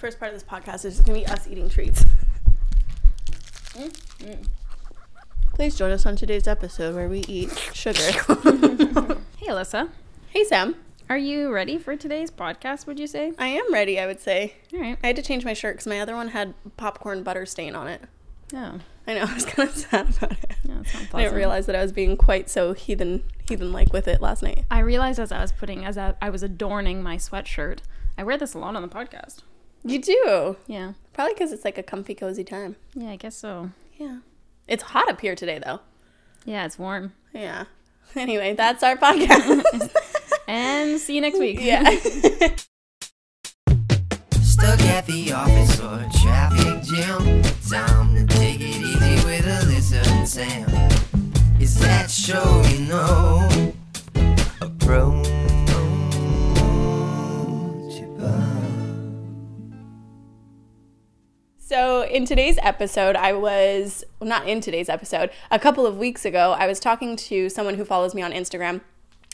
First part of this podcast is just gonna be us eating treats. Mm-hmm. Please join us on today's episode where we eat sugar. Hey, Alyssa. hey Sam, Are you ready for today's podcast, would you say? I am ready. I would say All right. I had to change my shirt because my other one had popcorn butter stain on it. Oh, I know I was kind of sad about it. yeah, that's not I didn't realize that I was being quite so heathen, heathen like with it last night. I realized as I was putting, as I, I was adorning my sweatshirt, I wear this a lot on the podcast. You do Yeah. probably because it's like a comfy, cozy time. Yeah, I guess so. Yeah, it's hot up here today though. Yeah, it's warm. Yeah. Anyway, that's our podcast. And see you next week. yeah. Stuck at the office or a traffic jam. Time to take it easy with Alyssa and Sam. Is that show you know? Approach So, in today's episode, I was well, not in today's episode, a couple of weeks ago, I was talking to someone who follows me on Instagram.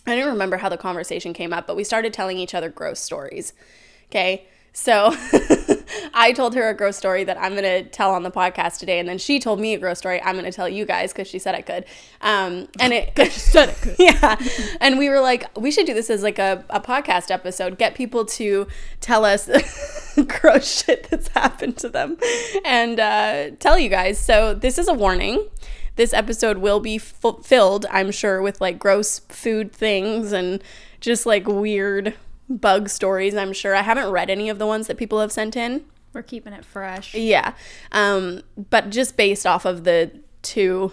I don't remember how the conversation came up, but we started telling each other gross stories. Okay. So, I told her a gross story that I'm going to tell on the podcast today. And then she told me a gross story I'm going to tell you guys because she said I could. Um, and it, she said it could. yeah. And we were like, we should do this as like a, a podcast episode, get people to tell us gross shit that's happened to them and uh, tell you guys. So, this is a warning. This episode will be fu- filled, I'm sure, with like gross food things and just like weird bug stories. I'm sure. I haven't read any of the ones that people have sent in. We're keeping it fresh. Yeah. Um, but just based off of the two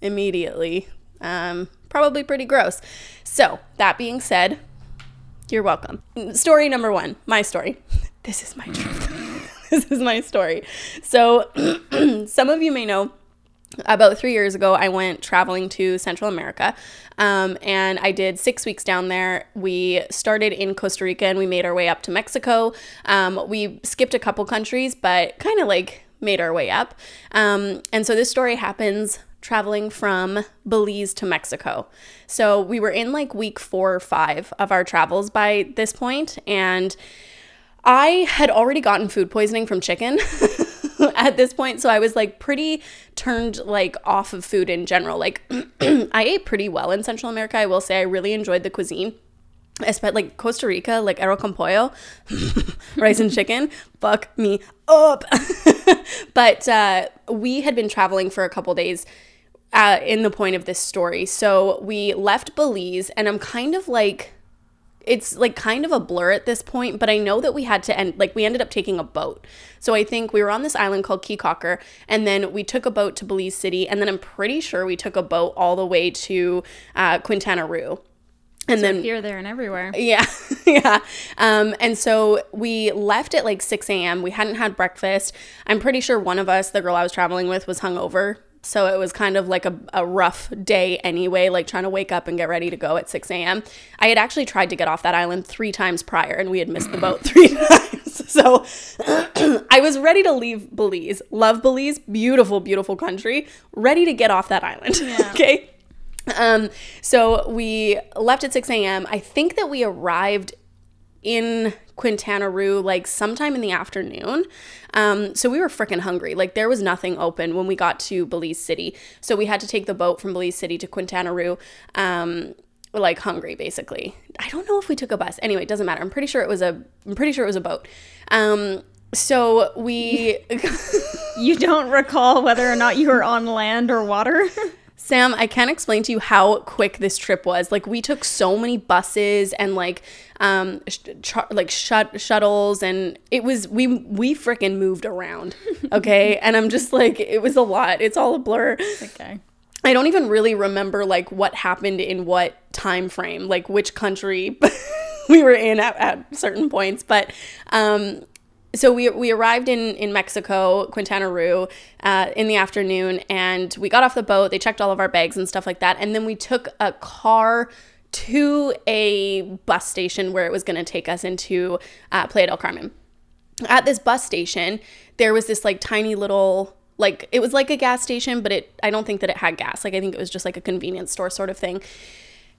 immediately, um, probably pretty gross. So, that being said, you're welcome. Story number one my story. This is my truth. this is my story. So, some of you may know about three years ago, I went traveling to Central America um, and I did six weeks down there. We started in Costa Rica and we made our way up to Mexico. Um, we skipped a couple countries, but kind of like made our way up. Um, and so this story happens traveling from Belize to Mexico. So we were in like week four or five of our travels by this point, and I had already gotten food poisoning from chicken at this point, so I was like pretty turned like off of food in general. Like I ate pretty well in Central America. I will say I really enjoyed the cuisine. Especially like Costa Rica, like arroz con pollo, rice and chicken, fuck me up. but uh, we had been traveling for a couple days uh, in the point of this story. So we left Belize, and I'm kind of like it's like kind of a blur at this point, but I know that we had to end like we ended up taking a boat. So I think we were on this island called Caye Caulker, and then we took a boat to Belize City, and then I'm pretty sure we took a boat all the way to uh, Quintana Roo. And So then here, there, and everywhere. yeah, yeah. Um, and so we left at like 6 a.m. We hadn't had breakfast. I'm pretty sure one of us, the girl I was traveling with, was hungover. So it was kind of like a, a rough day anyway, like trying to wake up and get ready to go at 6 a.m. I had actually tried to get off that island three times prior and we had missed the boat three times. So I was ready to leave Belize. Love Belize, beautiful, beautiful country. Ready to get off that island. okay. Um, so we left at 6 a.m. I think that we arrived in Quintana Roo like sometime in the afternoon. Um, so we were freaking hungry. Like there was nothing open when we got to Belize City. So we had to take the boat from Belize City to Quintana Roo. Um, like hungry basically. I don't know if we took a bus. Anyway, it doesn't matter. I'm pretty sure it was a I'm pretty sure it was a boat. Um, so we You don't recall whether or not you were on land or water? Sam, I can't explain to you how quick this trip was. Like we took so many buses and like um sh- ch- like shut shuttles and it was we we freaking moved around. Okay? and I'm just like it was a lot. It's all a blur. okay. I don't even really remember like what happened in what time frame, like which country we were in at, at certain points, but um so we, we arrived in, in Mexico, Quintana Roo, uh, in the afternoon, and we got off the boat. They checked all of our bags and stuff like that, and then we took a car to a bus station where it was going to take us into uh, Playa del Carmen. At this bus station, there was this like tiny little like it was like a gas station, but it I don't think that it had gas. Like I think it was just like a convenience store sort of thing.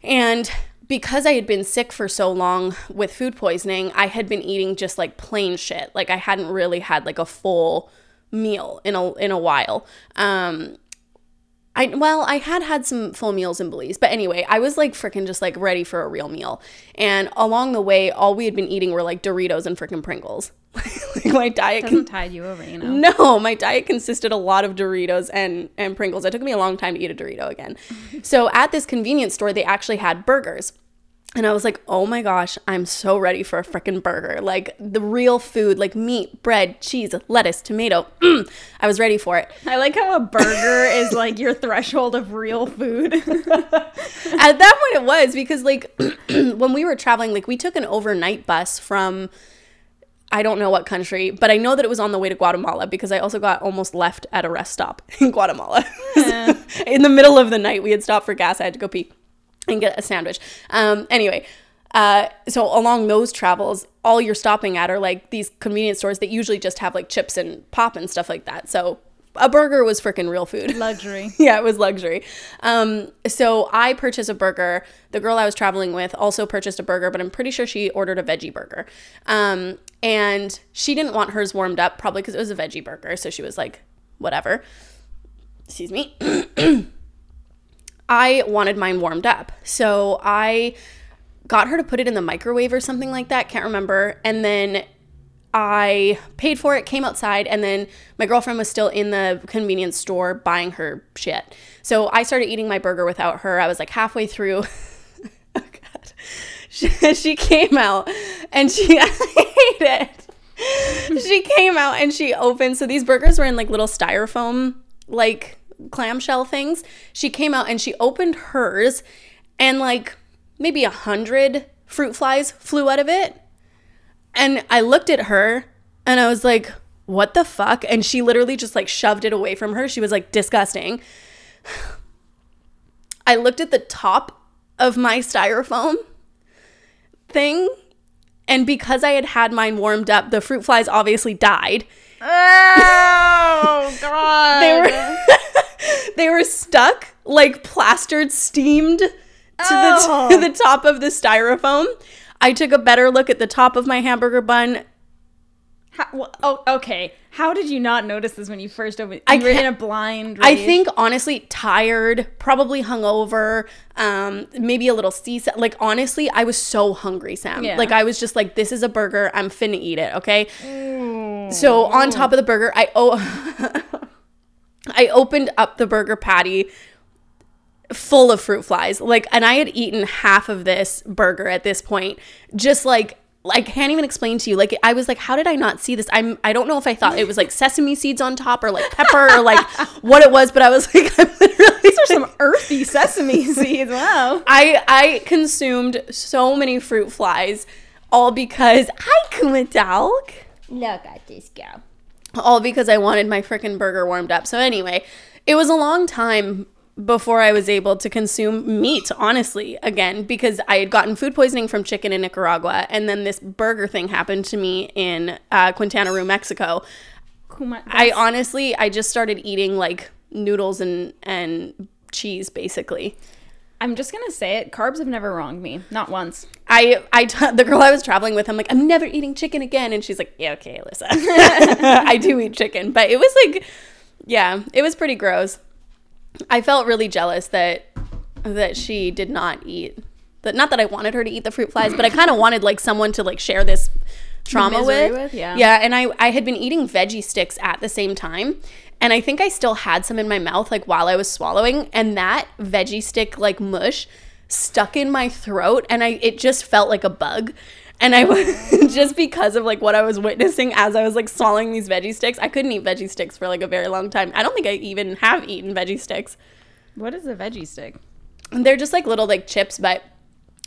And because I had been sick for so long with food poisoning, I had been eating just like plain shit. Like I hadn't really had like a full meal in a in a while. Um I well, I had had some full meals in Belize, but anyway, I was like freaking just like ready for a real meal. And along the way, all we had been eating were like Doritos and freaking Pringles. like my diet con- Doesn't tide you over, you know. no, my diet consisted a lot of Doritos and and Pringles. It took me a long time to eat a Dorito again. so at this convenience store, they actually had burgers. And I was like, oh my gosh, I'm so ready for a freaking burger. Like the real food, like meat, bread, cheese, lettuce, tomato. Mm, I was ready for it. I like how a burger is like your threshold of real food. At that point, it was because, like, when we were traveling, like, we took an overnight bus from I don't know what country, but I know that it was on the way to Guatemala because I also got almost left at a rest stop in Guatemala. in the middle of the night, we had stopped for gas. I had to go pee and get a sandwich. Um, anyway, uh, so along those travels, all you're stopping at are like these convenience stores that usually just have like chips and pop and stuff like that. So a burger was freaking real food. Luxury. yeah, it was luxury. Um, so I purchased a burger. The girl I was traveling with also purchased a burger, but I'm pretty sure she ordered a veggie burger. Um, and she didn't want hers warmed up, probably because it was a veggie burger. So she was like, whatever. Excuse me. I wanted mine warmed up. So I got her to put it in the microwave or something like that. Can't remember. And then I paid for it, came outside, and then my girlfriend was still in the convenience store buying her shit. So I started eating my burger without her. I was like halfway through. oh God. She, she came out and she I hate it. She came out and she opened. So these burgers were in like little styrofoam like clamshell things. She came out and she opened hers and like maybe a hundred fruit flies flew out of it. And I looked at her and I was like, what the fuck? And she literally just like shoved it away from her. She was like, disgusting. I looked at the top of my styrofoam thing. And because I had had mine warmed up, the fruit flies obviously died. Oh god. They were they were stuck, like plastered, steamed to Oh. the to the top of the styrofoam. I took a better look at the top of my hamburger bun. How, well, oh, okay. How did you not notice this when you first opened? I You were in a blind. I think honestly, tired, probably hungover, um, maybe a little seasick. Like honestly, I was so hungry, Sam. Yeah. Like I was just like, this is a burger. I'm finna eat it. Okay. So on top of the burger, I oh, I opened up the burger patty full of fruit flies. Like, and I had eaten half of this burger at this point. Just like, I can't even explain to you. Like, I was like, how did I not see this? I'm, I don't know if I thought it was like sesame seeds on top or like pepper or like what it was, but I was like, I'm literally. these are some earthy sesame seeds. Wow. I I consumed so many fruit flies, all because I kuma dog. Look at this girl. all because I wanted my frickin' burger warmed up. So anyway, it was a long time before I was able to consume meat, honestly, again, because I had gotten food poisoning from chicken in Nicaragua, and then this burger thing happened to me in uh, Quintana Roo, Mexico. I honestly, I just started eating like noodles and and cheese, basically. I'm just gonna say it. Carbs have never wronged me. Not once. I, I, t- the girl I was traveling with, I'm like, I'm never eating chicken again. And she's like, yeah, okay, Alyssa. I do eat chicken. But it was like, yeah, it was pretty gross. I felt really jealous that, that she did not eat that. Not that I wanted her to eat the fruit flies, but I kind of wanted like someone to like share this trauma with. with, yeah. Yeah. And I, I had been eating veggie sticks at the same time. And I think I still had some in my mouth like while I was swallowing. And that veggie stick like mush stuck in my throat and I it just felt like a bug. And I was just because of like what I was witnessing as I was like swallowing these veggie sticks. I couldn't eat veggie sticks for like a very long time. I don't think I even have eaten veggie sticks. What is a veggie stick? They're just like little like chips, but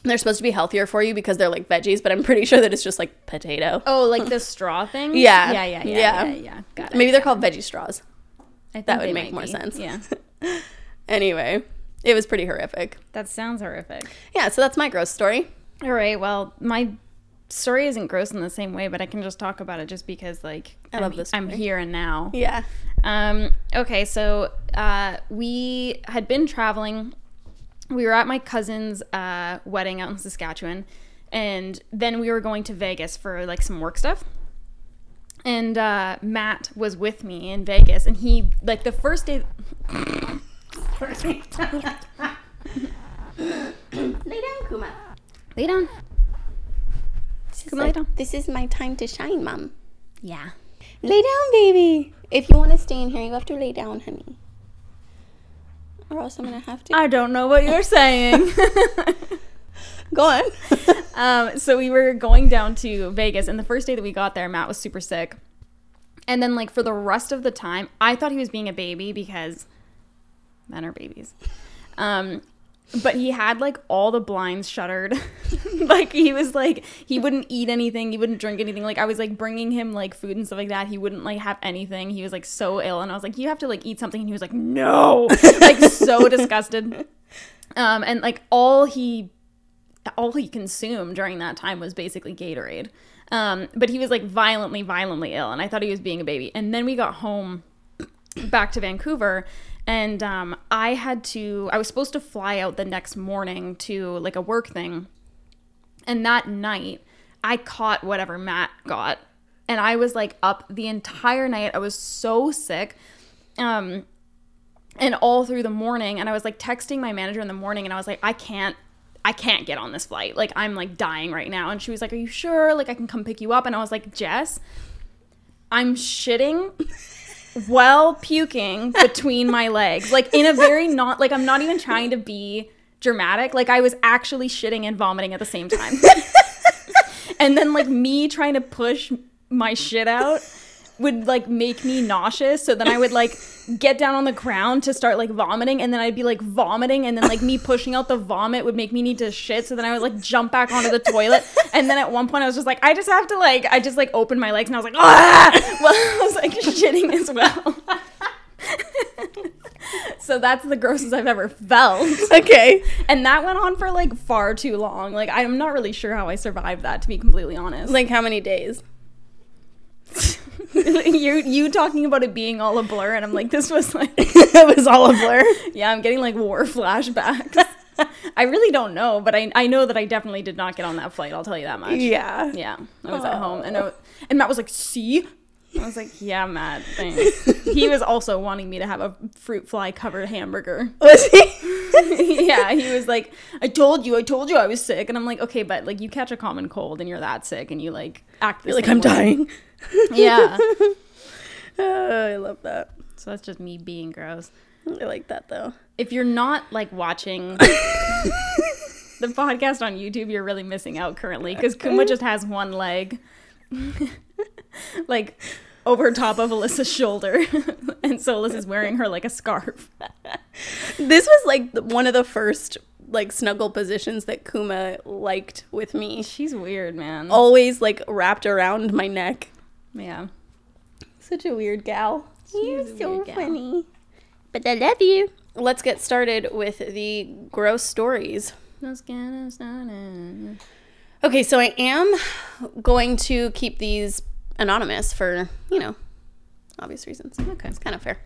they're supposed to be healthier for you because they're like veggies, but I'm pretty sure that it's just like potato. Oh, like the straw thing? Yeah. Yeah, yeah, yeah, Yeah. yeah, yeah. Got it. Maybe they're called veggie straws. I think that would make more be. sense. Yeah. Anyway, it was pretty horrific. That sounds horrific. Yeah, so that's my gross story. All right. Well, my story isn't gross in the same way, but I can just talk about it just because, like, I I'm, love this I'm here and now. Yeah. Um, okay, so uh, we had been traveling we were at my cousin's uh, wedding out in Saskatchewan, and then we were going to Vegas for like some work stuff. And uh, Matt was with me in Vegas, and he like the first day. Lay down, Kuma. Lay down. Come lay down. This is my time to shine, Mom. Yeah. Lay down, baby. If you want to stay in here, you have to lay down, honey. Or else I'm gonna have to. I don't know what you're saying. Go on. um, so we were going down to Vegas, and the first day that we got there, Matt was super sick. And then, like, for the rest of the time, I thought he was being a baby because men are babies. Um, but he had like all the blinds shuttered. like he was like he wouldn't eat anything, he wouldn't drink anything. Like I was like bringing him like food and stuff like that. He wouldn't like have anything. He was like so ill, and I was like, you have to like eat something, and he was like, no, like so disgusted. Um, and like all he all he consumed during that time was basically Gatorade. Um, but he was like violently, violently ill, and I thought he was being a baby. And then we got home back to Vancouver, and um, I had to. I was supposed to fly out the next morning to like a work thing, and that night I caught whatever Matt got, and I was like up the entire night. I was so sick. Um, and all through the morning and i was like texting my manager in the morning and i was like i can't i can't get on this flight like i'm like dying right now and she was like are you sure like i can come pick you up and i was like jess i'm shitting while puking between my legs like in a very not like i'm not even trying to be dramatic. Like i was actually shitting and vomiting at the same time. And then like me trying to push my shit out would like make me nauseous. So then i would like get down on the ground to start like vomiting and then i'd be like vomiting and then like me pushing out the vomit would make me need to shit. So then i would like jump back onto the toilet. And then at one point i was just like i just have to like i just like opened my legs and i was like ah! Well i was like shitting as well. So that's the grossest i've ever felt. Okay. and that went on for like far too long. Like i'm not really sure how i survived that to be completely honest. Like how many days? you you talking about it being all a blur, and I'm like, this was like, it was all a blur. yeah, I'm getting like war flashbacks. I really don't know, but I I know that I definitely did not get on that flight. I'll tell you that much. Yeah. Yeah, I was at home, and I, and Matt was like, "See." I was like, "Yeah, Matt, thanks." he was also wanting me to have a fruit fly covered hamburger. Was he? yeah, he was like, "I told you, I told you I was sick," and I'm like, "Okay, but like you catch a common cold and you're that sick, and you like act like I'm way." dying. Yeah, Oh, I love that. so that's just me being gross. I like that though. if you're not like watching the podcast on YouTube, you're really missing out currently because Kuma just has one leg, like over top of Alyssa's shoulder, and so Alyssa's wearing her like a scarf. This was like the, one of the first like snuggle positions that Kuma liked with me. She's weird, man. Always like wrapped around my neck. yeah. Such a weird gal. You're She's so gal. funny. But I love you. Let's get started with the gross stories. Let's get started. Okay, so I am going to keep these anonymous for, you know, obvious reasons. Okay. It's kind of fair.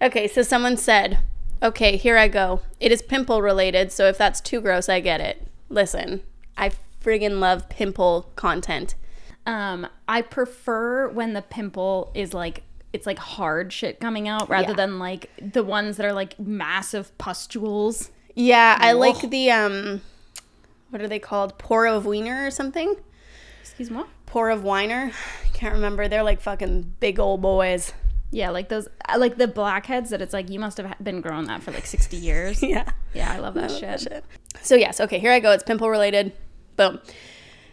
Okay, so someone said, okay, here I go. It is pimple related, so if that's too gross, I get it. Listen, I friggin' love pimple content. Um, I prefer when the pimple is like it's like hard shit coming out rather Yeah. than like the ones that are like massive pustules. Yeah, I Ugh. like the, um, what are they called? Pore of Winer or something? Excuse me. Pore of Winer? Can't remember. They're like fucking big old boys. Yeah, like those, uh, like the blackheads that it's like you must have been growing that for like sixty years. Yeah. Yeah, I love that love shit. that shit. So yes, okay, here I go. It's pimple related. Boom.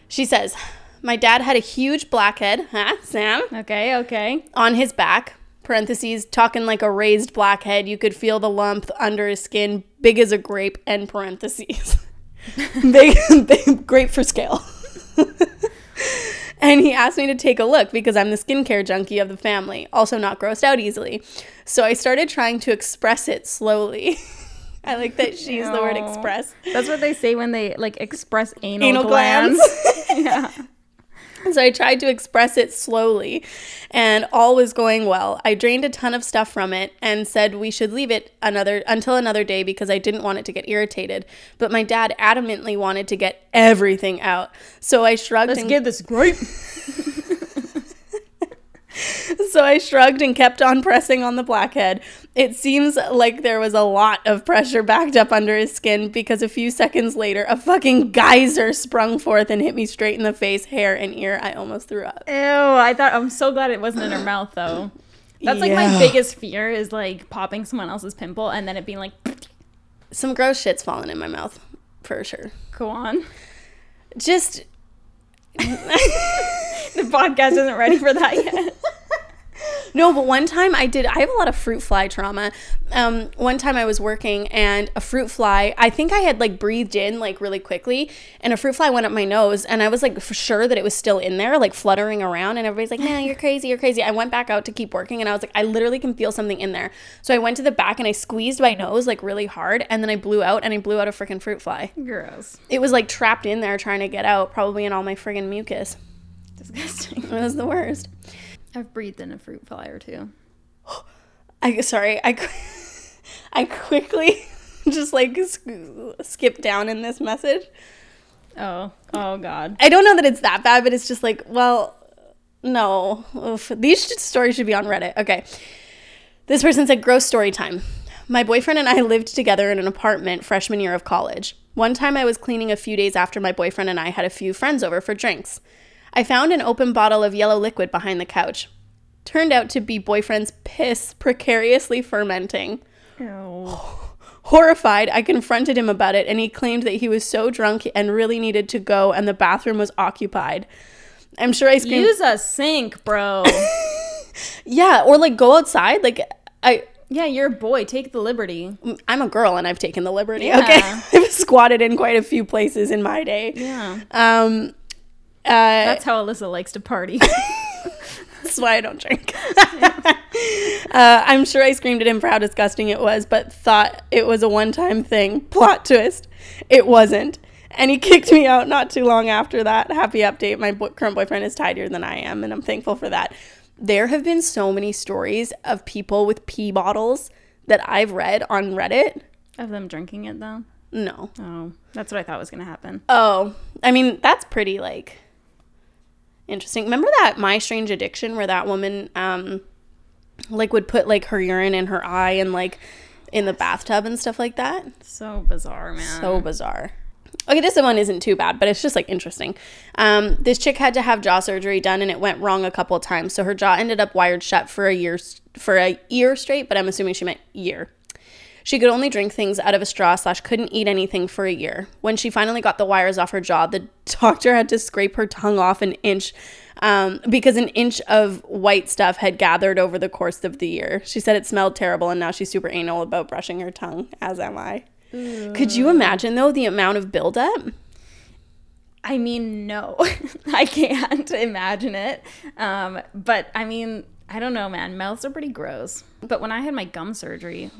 She says, "My dad had a huge blackhead, huh, Sam, Okay, okay. on his back." Parentheses, talking like a raised blackhead. You could feel the lump under his skin, big as a grape. End parentheses. big, big, grape for scale. And he asked me to take a look because I'm the skincare junkie of the family, also not grossed out easily. So I started trying to express it slowly. I like that she used the word express. That's what they say when they like express anal, Anal glands. glands. yeah. So I tried to express it slowly, and all was going well. I drained a ton of stuff from it and said we should leave it another until another day because I didn't want it to get irritated. But my dad adamantly wanted to get everything out. So I shrugged Let's and get this grape. so I shrugged and kept on pressing on the blackhead. It seems like there was a lot of pressure backed up under his skin because a few seconds later, a fucking geyser sprung forth and hit me straight in the face, hair, and ear. I almost threw up. Ew, I thought I'm so glad it wasn't in her mouth though. That's like Yeah. my biggest fear is like popping someone else's pimple and then it being like Some gross shit's fallen in my mouth, for sure. go on. Just The podcast isn't ready for that yet. No, but one time I did. I have a lot of fruit fly trauma. Um, one time I was working and a fruit fly. I think I had like breathed in like really quickly, and a fruit fly went up my nose, and I was like for sure that it was still in there, like fluttering around. And everybody's like, "No, you're crazy, you're crazy." I went back out to keep working, and I was like, "I literally can feel something in there." So I went to the back and I squeezed my nose like really hard, and then I blew out, and I blew out a freaking fruit fly. Gross. It was like trapped in there trying to get out, probably in all my friggin' mucus. Disgusting. It was the worst. I've breathed in a fruit fly or two. I sorry, I I quickly just like sk- skip down in this message. Oh, oh god. I don't know that it's that bad, but it's just like, well, no. Oof. These sh- stories should be on Reddit. Okay. This person said, gross story time. My boyfriend and I lived together in an apartment freshman year of college. One time I was cleaning a few days after my boyfriend and I had a few friends over for drinks. I found an open bottle of yellow liquid behind the couch. Turned out to be boyfriend's piss precariously fermenting. Ew. Horrified, I confronted him about it, and he claimed that he was so drunk and really needed to go, and the bathroom was occupied. I'm sure I screamed, Use a sink, bro. yeah, or like go outside. Like I, yeah, you're a boy. Take the liberty. I'm a girl, and I've taken the liberty. Yeah. Okay, I've squatted in quite a few places in my day. Yeah. Um, uh, That's how Alyssa likes to party. That's why I don't drink. uh, I'm sure I screamed at him for how disgusting it was, but thought it was a one time thing. Plot twist. It wasn't. And he kicked me out not too long after that. Happy update. My bo- current boyfriend is tidier than I am, and I'm thankful for that. There have been so many stories of people with pee bottles that I've read on Reddit. of them drinking it though. No. Oh, that's what I thought was gonna happen. Oh, I mean, that's pretty like interesting. Remember that My Strange Addiction where that woman um like would put like her urine in her eye and like in the bathtub and stuff like that? So bizarre, man. So bizarre. Okay, this one isn't too bad, but it's just like interesting. Um, this chick had to have jaw surgery done, and it went wrong a couple of times. So her jaw ended up wired shut for a year for a year straight. But I'm assuming she meant year. She could only drink things out of a straw slash couldn't eat anything for a year. When she finally got the wires off her jaw, the doctor had to scrape her tongue off an inch um, because an inch of white stuff had gathered over the course of the year. She said it smelled terrible, and now she's super anal about brushing her tongue, as am I. Could you imagine though the amount of buildup? I mean, no, I can't imagine it. Um, but I mean, I don't know, man. Mouths are pretty gross. But when I had my gum surgery,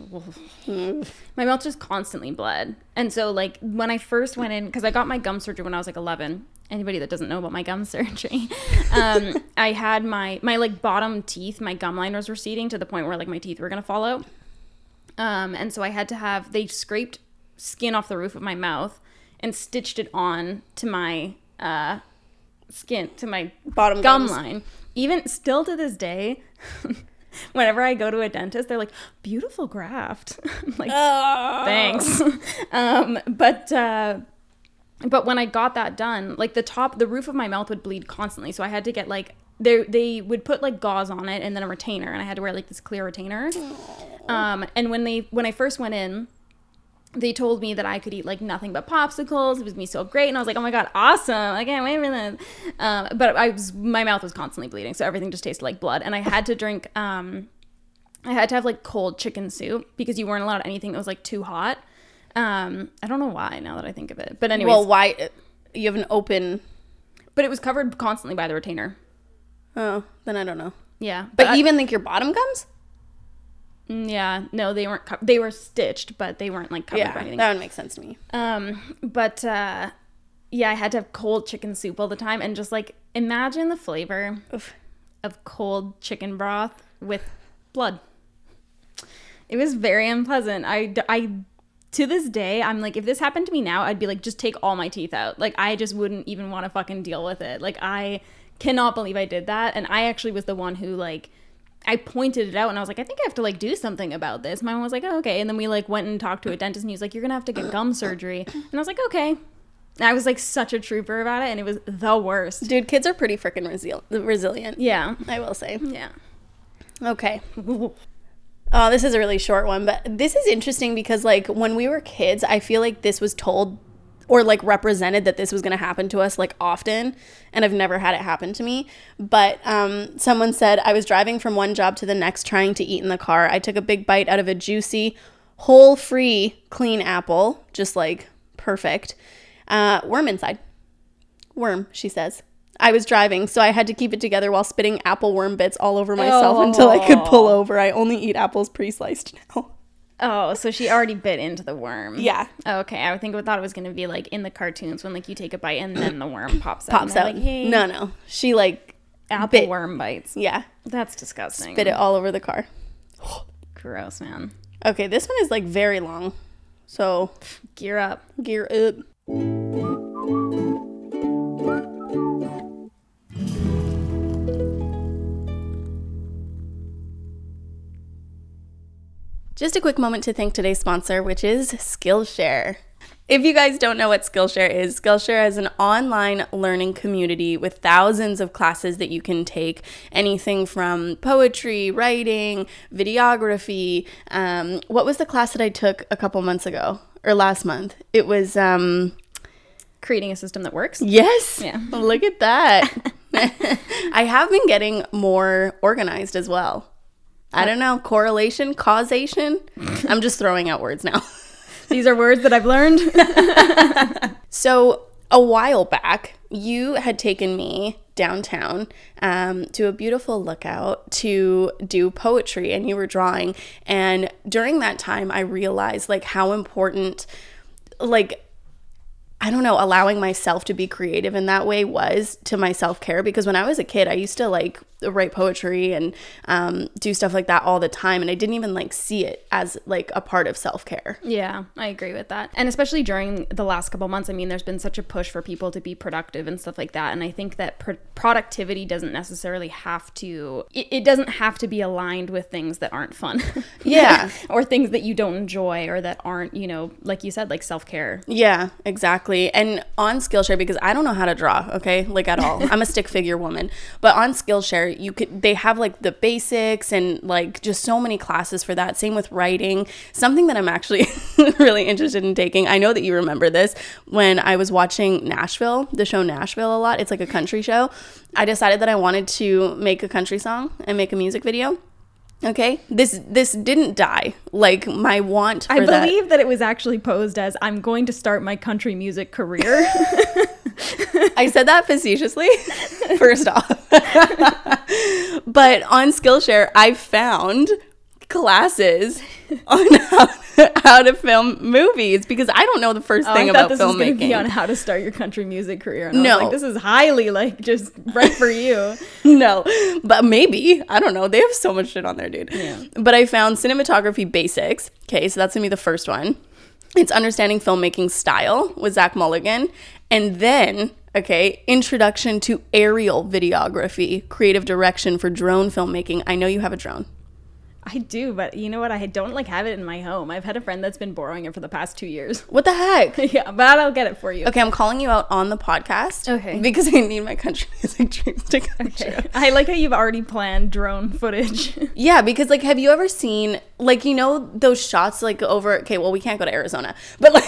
my mouth just constantly bled. And so, like, when I first went in, because I got my gum surgery when I was like 11. Anybody that doesn't know about my gum surgery, um, I had my my like bottom teeth, my gum line was receding to the point where like my teeth were gonna fall out. Um, and so I had to have they scraped skin off the roof of my mouth and stitched it on to my uh, skin to my Bottom gum gums. line. Even still to this day, whenever I go to a dentist, they're like, "Beautiful graft." I'm like, thanks. um, but uh, but when I got that done, like the top, the roof of my mouth would bleed constantly, so I had to get like they they would put like gauze on it and then a retainer, and I had to wear like this clear retainer. Um, and when they when I first went in, they told me that I could eat like nothing but popsicles. It was me so great, and I was like, "Oh my god, awesome! I can't wait for this." Um, but I was my mouth was constantly bleeding, so everything just tasted like blood, and I had to drink. Um, I had to have like cold chicken soup because you weren't allowed anything that was like too hot. Um, I don't know why now that I think of it, but anyway. Well, why you have an open? but it was covered constantly by the retainer. Oh, then I don't know. Yeah, But I- even like your bottom gums? Mm, yeah, no, they weren't. Co- they were stitched, but they weren't like covered by Yeah, anything. that would make sense to me. Um, but uh, yeah, I had to have cold chicken soup all the time. And just like imagine the flavor Oof. of cold chicken broth with blood. It was very unpleasant. I, I, to this day, I'm like, if this happened to me now, I'd be like, just take all my teeth out. Like, I just wouldn't even want to fucking deal with it. Like, I cannot believe I did that. And I actually was the one who, like, I pointed it out and I was like, I think I have to like do something about this. My mom was like, oh, okay. And then we like went and talked to a dentist and he was like, you're gonna have to get gum surgery. And I was like, okay. And I was like such a trooper about it and it was the worst. Dude, kids are pretty freaking resil- resilient. Yeah. I will say. Yeah. Okay. Oh, this is a really short one, but this is interesting because like when we were kids, I feel like this was told or like represented that this was going to happen to us like often and I've never had it happen to me. But um, someone said I was driving from one job to the next trying to eat in the car. I took a big bite out of a juicy, whole free, clean apple, just like perfect. Uh, worm inside. Worm, she says. I was driving, so I had to keep it together while spitting apple worm bits all over myself until I could pull over. I only eat apples pre sliced now. Oh, so she already bit into the worm. Yeah. Okay. I would think I thought it was gonna be like in the cartoons when like you take a bite and then the worm pops out. Pops out. Like, hey, No, no. She like, apple bit- worm bites. yeah, That's disgusting. bit it all over the car. Gross, man. Okay, this one is like very long. So Gear up. gear up. Just a quick moment to thank today's sponsor, which is Skillshare. If you guys don't know what Skillshare is, Skillshare is an online learning community with thousands of classes that you can take. Anything from poetry, writing, videography. Um, what was the class that I took a couple months ago or last month? It was, um, Creating a system that works. yes. Yeah. Look at that. I have been getting more organized as well. I don't know, correlation, causation. I'm just throwing out words now. These are words that I've learned. So a while back, you had taken me downtown um, to a beautiful lookout to do poetry, and you were drawing. And during that time, I realized like how important, like. I don't know, allowing myself to be creative in that way was to my self care because when I was a kid, I used to like write poetry and um, do stuff like that all the time. And I didn't even like see it as like a part of self care. Yeah, I agree with that. And especially during the last couple months, I mean, there's been such a push for people to be productive and stuff like that. And I think that pr- productivity doesn't necessarily have to, it, it doesn't have to be aligned with things that aren't fun. Yeah. or things that you don't enjoy or that aren't, you know, like you said, like self care. Yeah, exactly. And on Skillshare, because I don't know how to draw, okay, like at all. I'm a stick figure woman, but on Skillshare, you could they have like the basics and like just so many classes for that. Same with writing. Something that I'm actually really interested in taking. I know that you remember this when I was watching Nashville, the show Nashville a lot. It's like a country show. I decided that I wanted to make a country song and make a music video. Okay, this this didn't die. Like my want for I that. believe that it was actually posed as I'm going to start my country music career. I said that facetiously, first off. but on Skillshare, I found classes on how, how to film movies because I don't know the first Oh, thing I about this was going to be on how to start your country music career. And I was No. like, this is highly like just right for you. no, but maybe. I don't know. They have so much shit on there, dude. Yeah. But I found cinematography basics. Okay, so that's going to be the first one. It's understanding filmmaking style with Zach Mulligan. And then, okay, introduction to aerial videography, creative direction for drone filmmaking. I know you have a drone. I do, but you know what? I don't like have it in my home. I've had a friend that's been borrowing it for the past two years. What the heck? yeah, but I'll get it for you. Okay, I'm calling you out on the podcast. Okay. Because I need my country music dreams to come Okay. true. I like how you've already planned drone footage. Yeah, because like, have you ever seen like you know those shots like over? Okay, well we can't go to Arizona, but like.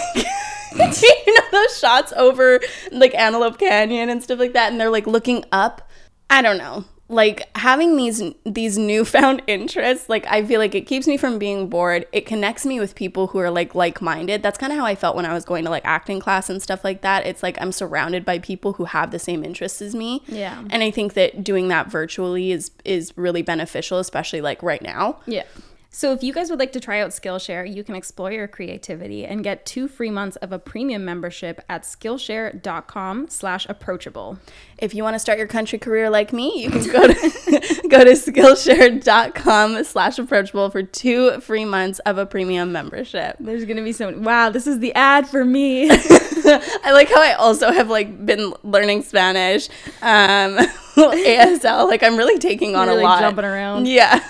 do you know those shots over like Antelope Canyon and stuff like that, and they're like looking up? I don't know. Like having these these newfound interests, like I feel like it keeps me from being bored. It connects me with people who are like like minded. That's kind of how I felt when I was going to like acting class and stuff like that. It's like I'm surrounded by people who have the same interests as me. Yeah. And I think that doing that virtually is is really beneficial, especially like right now. yeah. So if you guys would like to try out Skillshare, you can explore your creativity and get two free months of a premium membership at skillshare.com slash approachable. If you want to start your country career like me, you can go to go to skillshare.com slash approachable for two free months of a premium membership. There's gonna be so wow, this is the ad for me. I like how I also have like been learning Spanish, um, ASL. Like I'm really taking on Really a lot. jumping around. Yeah.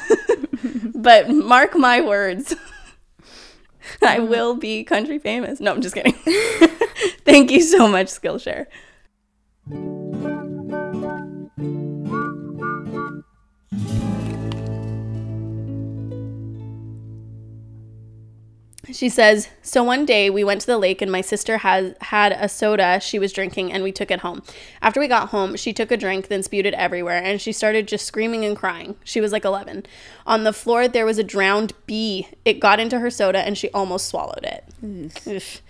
But mark my words. I mm-hmm. will be country famous. No, I'm just kidding. Thank you so much, Skillshare. She says, So one day we went to the lake and my sister has had a soda she was drinking and we took it home. After we got home, she took a drink, then spewed it everywhere and she started just screaming and crying. She was like 11. On the floor, there was a drowned bee. It got into her soda and she almost swallowed it. Oof.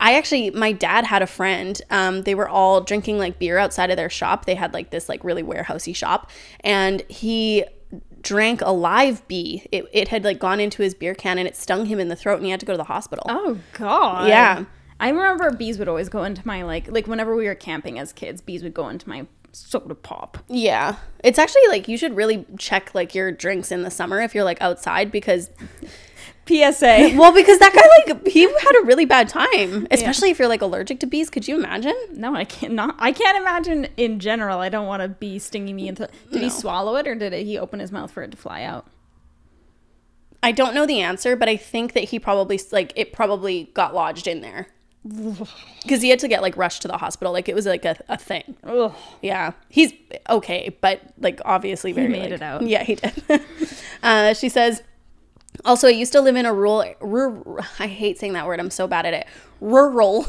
I actually, my dad had a friend. Um, they were all drinking like beer outside of their shop. They had like this like really warehousey shop, and he drank a live bee. It, it had like gone into his beer can and it stung him in the throat, and he had to go to the hospital. oh god. Yeah. I remember bees would always go into my like like whenever we were camping as kids, bees would go into my soda pop. Yeah, it's actually like you should really check like your drinks in the summer if you're like outside because PSA. well because that guy like he had a really bad time, especially if you're like allergic to bees. Could you imagine? No, I can't. I can't imagine in general. I don't want a bee stinging me. Into, did he swallow it or did he open his mouth for it to fly out? I don't know the answer, but I think that he probably like it probably got lodged in there because he had to get like rushed to the hospital. Like it was like a, a thing. Ugh. Yeah, he's okay, but like obviously very made like- it out. Yeah, he did. uh, she says. Also, I used to live in a rural, rural. I hate saying that word. I'm so bad at it. Rural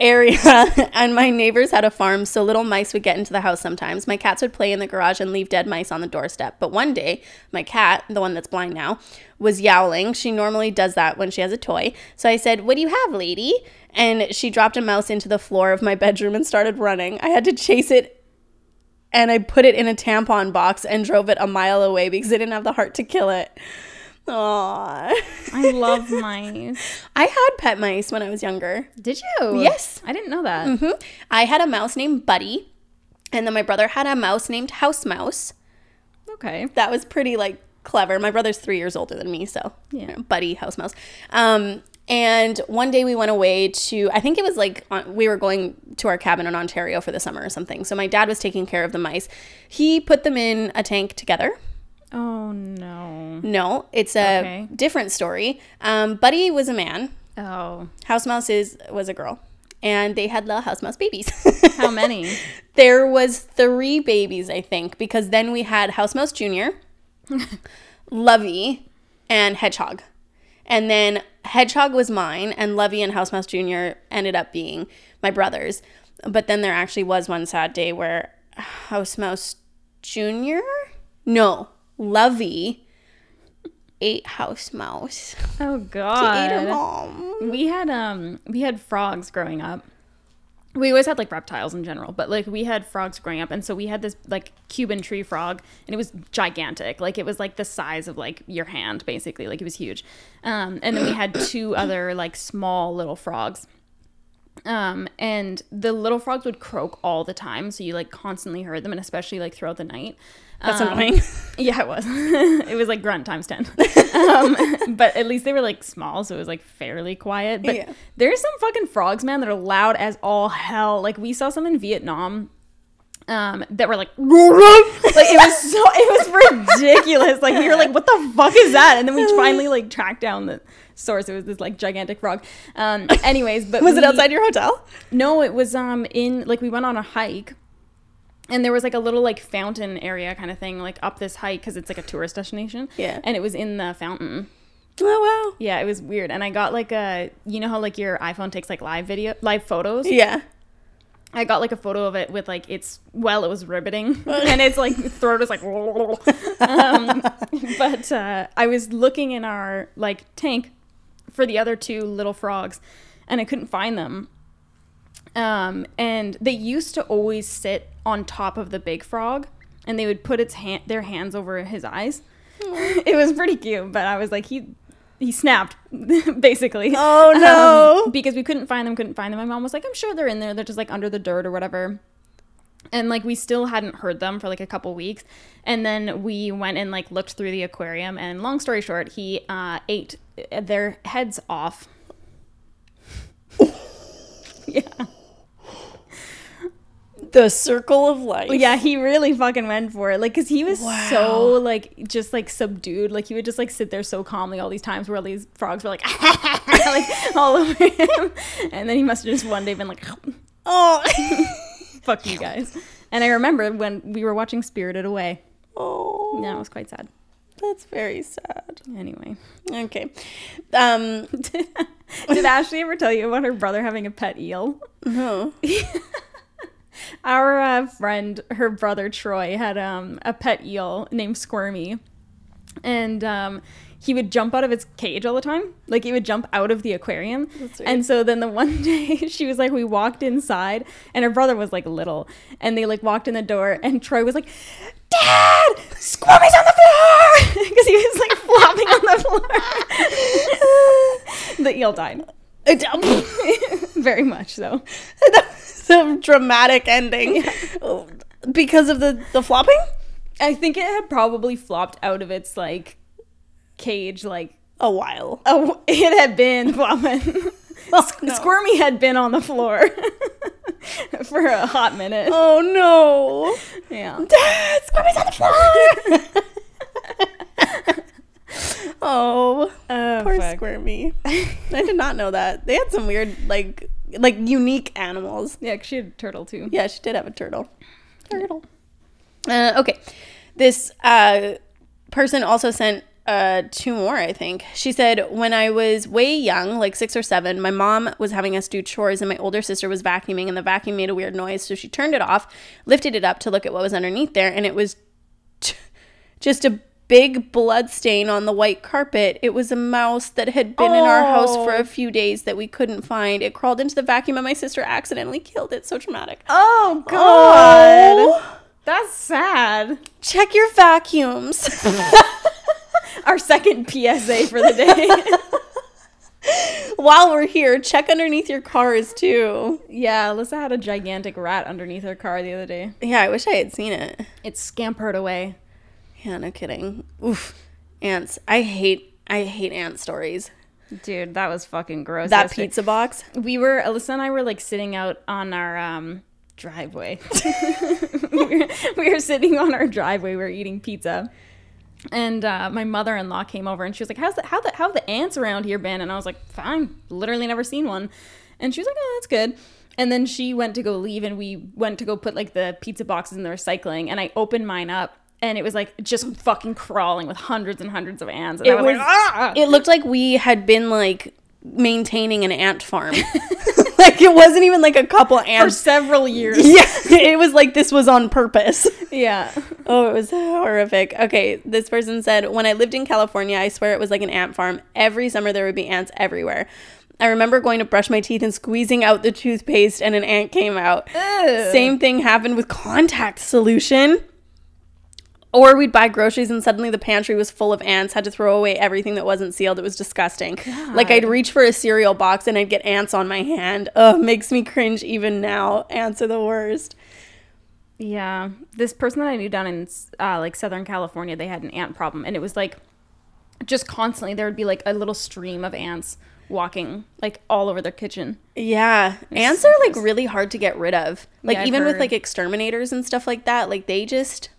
area, and my neighbors had a farm, so little mice would get into the house sometimes. My cats would play in the garage and leave dead mice on the doorstep. But one day, my cat, the one that's blind now, was yowling. She normally does that when she has a toy. So I said, What do you have, lady? And she dropped a mouse into the floor of my bedroom and started running. I had to chase it and I put it in a tampon box and drove it a mile away because I didn't have the heart to kill it. Aww. I love mice. I had pet mice when I was younger. Did you? Yes. I didn't know that. hmm I had a mouse named Buddy, and then my brother had a mouse named House Mouse. Okay. That was pretty like clever. My brother's three years older than me, so you Yeah. know, Buddy House Mouse. Um, and one day we went away to I think it was like we were going to our cabin in Ontario for the summer or something. So my dad was taking care of the mice. He put them in a tank together. Oh no. No, it's a Okay. different story. Um, Buddy was a man. Oh. House Mouse is was a girl, and they had little house mouse babies. How many? there was three babies, I think, because then we had House Mouse Junior, Lovey, and Hedgehog, and then Hedgehog was mine, and Lovey and House Mouse Junior ended up being my brothers. But then there actually was one sad day where House Mouse Junior, no, Lovey ate House Mouse. Oh ate god. We had um we had frogs growing up. We always had like reptiles in general, but like we had frogs growing up, and so we had this like Cuban tree frog, and it was gigantic. Like it was like the size of like your hand, basically. Like it was huge. Um, and then we had two other like small little frogs. Um, and the little frogs would croak all the time, so you like constantly heard them, and especially like throughout the night. That's Um, annoying. Yeah, it was. it was like grunt times 10. um, but at least they were like small, so it was like fairly quiet. But Yeah. there's some fucking frogs, man, that are loud as all hell. Like we saw some in Vietnam um that were like like it was so it was ridiculous like we were like what the fuck is that and then we finally like tracked down the source it was this like gigantic frog um anyways but Was it outside your hotel? no, it was um in like we went on a hike and there was like a little like fountain area kind of thing like up this hike because it's like a tourist destination. Yeah. And it was in the fountain. Oh wow. Yeah, it was weird. And I got like a you know how like your iPhone takes like live video live photos? Yeah. I got like a photo of it with like its well it was riveting and its like throat was like um, but uh, I was looking in our like tank for the other two little frogs and I couldn't find them. Um, and they used to always sit on top of the big frog and they would put its hand their hands over his eyes. it was pretty cute, but I was like, he he snapped basically. Oh, no. Um, because we couldn't find them, couldn't find them. My mom was like, I'm sure they're in there. They're just like under the dirt or whatever. And like we still hadn't heard them for like a couple weeks. And then we went and like looked through the aquarium and long story short, he uh ate their heads off. yeah. The circle of life. Yeah, he really fucking went for it. Like, cause he was Wow. so like just like subdued. Like he would just like sit there so calmly all these times where all these frogs were like, like all over him. And then he must have just one day been like, Oh. "Fuck you guys." And I remember when we were watching Spirited Away. oh. Yeah, it was quite sad. That's very sad. Anyway, Okay. Um. did Ashley ever tell you about her brother having a pet eel? No. Our uh, friend, her brother Troy, had um, a pet eel named Squirmy, and um, he would jump out of its cage all the time. Like he would jump out of the aquarium. And so then the one day she was like, we walked inside, and her brother was like little, and they like walked in the door, and Troy was like, "Dad, Squirmy's on the floor," because he was like flopping on the floor. the eel died. Very much so. Some dramatic ending. Oh, Because of the the flopping. I think it had probably flopped out of its like cage, like A while. oh, it had been flopping. Oh, no. Squirmy had been on the floor for a hot minute. Oh no. Yeah. Dad, Squirmy's on the floor. oh, Oh, fuck. Squirmy. I did not know that. They had some weird, like, like unique animals. Yeah, she had a turtle too. Yeah, she did have a turtle. Turtle. Uh, okay, this uh, person also sent uh, two more. I think she said when I was way young, like six or seven, my mom was having us do chores, and my older sister was vacuuming, and the vacuum made a weird noise. So she turned it off, lifted it up to look at what was underneath there, and it was just a big blood stain on the white carpet. It was a mouse that had been in our house for Oh. a few days that we couldn't find. It crawled into the vacuum and my sister accidentally killed it. So traumatic. Oh God, Oh, that's sad. check your vacuums. Our second PSA for the day. While we're here, check underneath your cars too. yeah, Alyssa had a gigantic rat underneath her car the other day. Yeah, I wish I had seen it. It scampered away. Yeah, no kidding. Oof. Ants. I hate I hate ant stories. Dude, that was fucking gross. That yesterday. pizza box. we were Alyssa and I were like sitting out on our um driveway. we, were, we were sitting on our driveway. We were eating pizza, and uh, my mother-in-law came over and she was like, "How's the how the how have the ants around here been?" And I was like, "Fine, literally never seen one." And she was like, "Oh, that's good." And then she went to go leave, and we went to go put like the pizza boxes in the recycling. And I opened mine up, and it was like just fucking crawling with hundreds and hundreds of ants. And I It was, was like, "Ah!" it looked like we had been like maintaining an ant farm. like it wasn't even like a couple ants for several years. Yeah, it was like this was on purpose. yeah. Oh, it was horrific. Okay, this person said, When I lived in California, I swear it was like an ant farm. Every summer there would be ants everywhere. I remember going to brush my teeth and squeezing out the toothpaste, and an ant came out. Ugh. Same thing happened with contact solution. Or we'd buy groceries and suddenly the pantry was full of ants, had to throw away everything that wasn't sealed. It was disgusting. Like I'd reach for a cereal box and I'd get ants on my hand. Ugh, makes me cringe even now. Ants are the worst. Yeah, this person that I knew down in uh, like Southern California, they had an ant problem, and it was like just constantly there would be like a little stream of ants walking like all over their kitchen. Yeah, ants are like really hard to get rid of. Like Yeah, even with like exterminators and stuff like that, like they just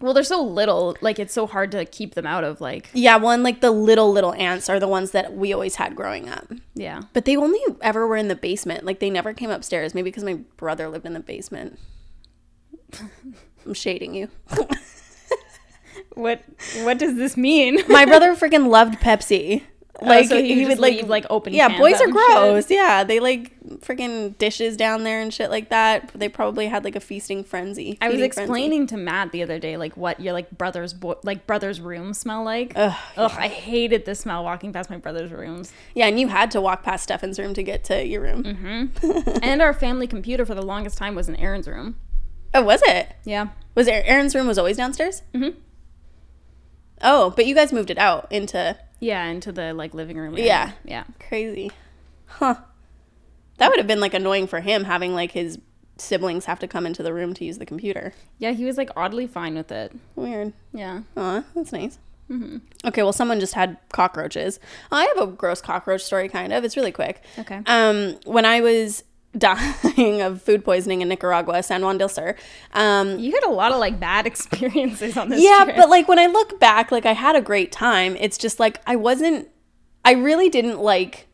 Well, they're so little, like it's so hard to keep them out of like yeah, one like the little little ants are the ones that we always had growing up. yeah. But they only ever were in the basement. Like they never came upstairs. Maybe because my brother lived in the basement. I'm shading you. What what does this mean? My brother freaking loved Pepsi. Like Oh, so he would just leave, like, open Yeah, boys are and shit. gross. Yeah, they like freaking dishes down there and shit like that. They probably had like a feasting frenzy. I was feeding frenzy. explaining to Matt the other day like what your like brother's bo- like brother's room smell like. Ugh, Ugh, I hated the smell walking past my brother's rooms. Yeah, and you had to walk past Stefan's room to get to your room. Mm-hmm. and our family computer for the longest time was in Aaron's room. Oh, was it? Yeah. Was Aaron's room was always downstairs? Mhm. Oh, but you guys moved it out into Yeah, into the like living room. area. Yeah. Yeah. crazy. Huh. That would have been like annoying for him having like his siblings have to come into the room to use the computer. Yeah, he was like oddly fine with it. Weird. Yeah. Aw, that's nice. Okay, well, someone just had cockroaches. I have a gross cockroach story, kind of. It's really quick. Okay. Um, when I was dying of food poisoning in Nicaragua, San Juan del Sur, um, You had a lot of like bad experiences on this yeah, trip. but like when I look back, like I had a great time. It's just like I wasn't, I really didn't like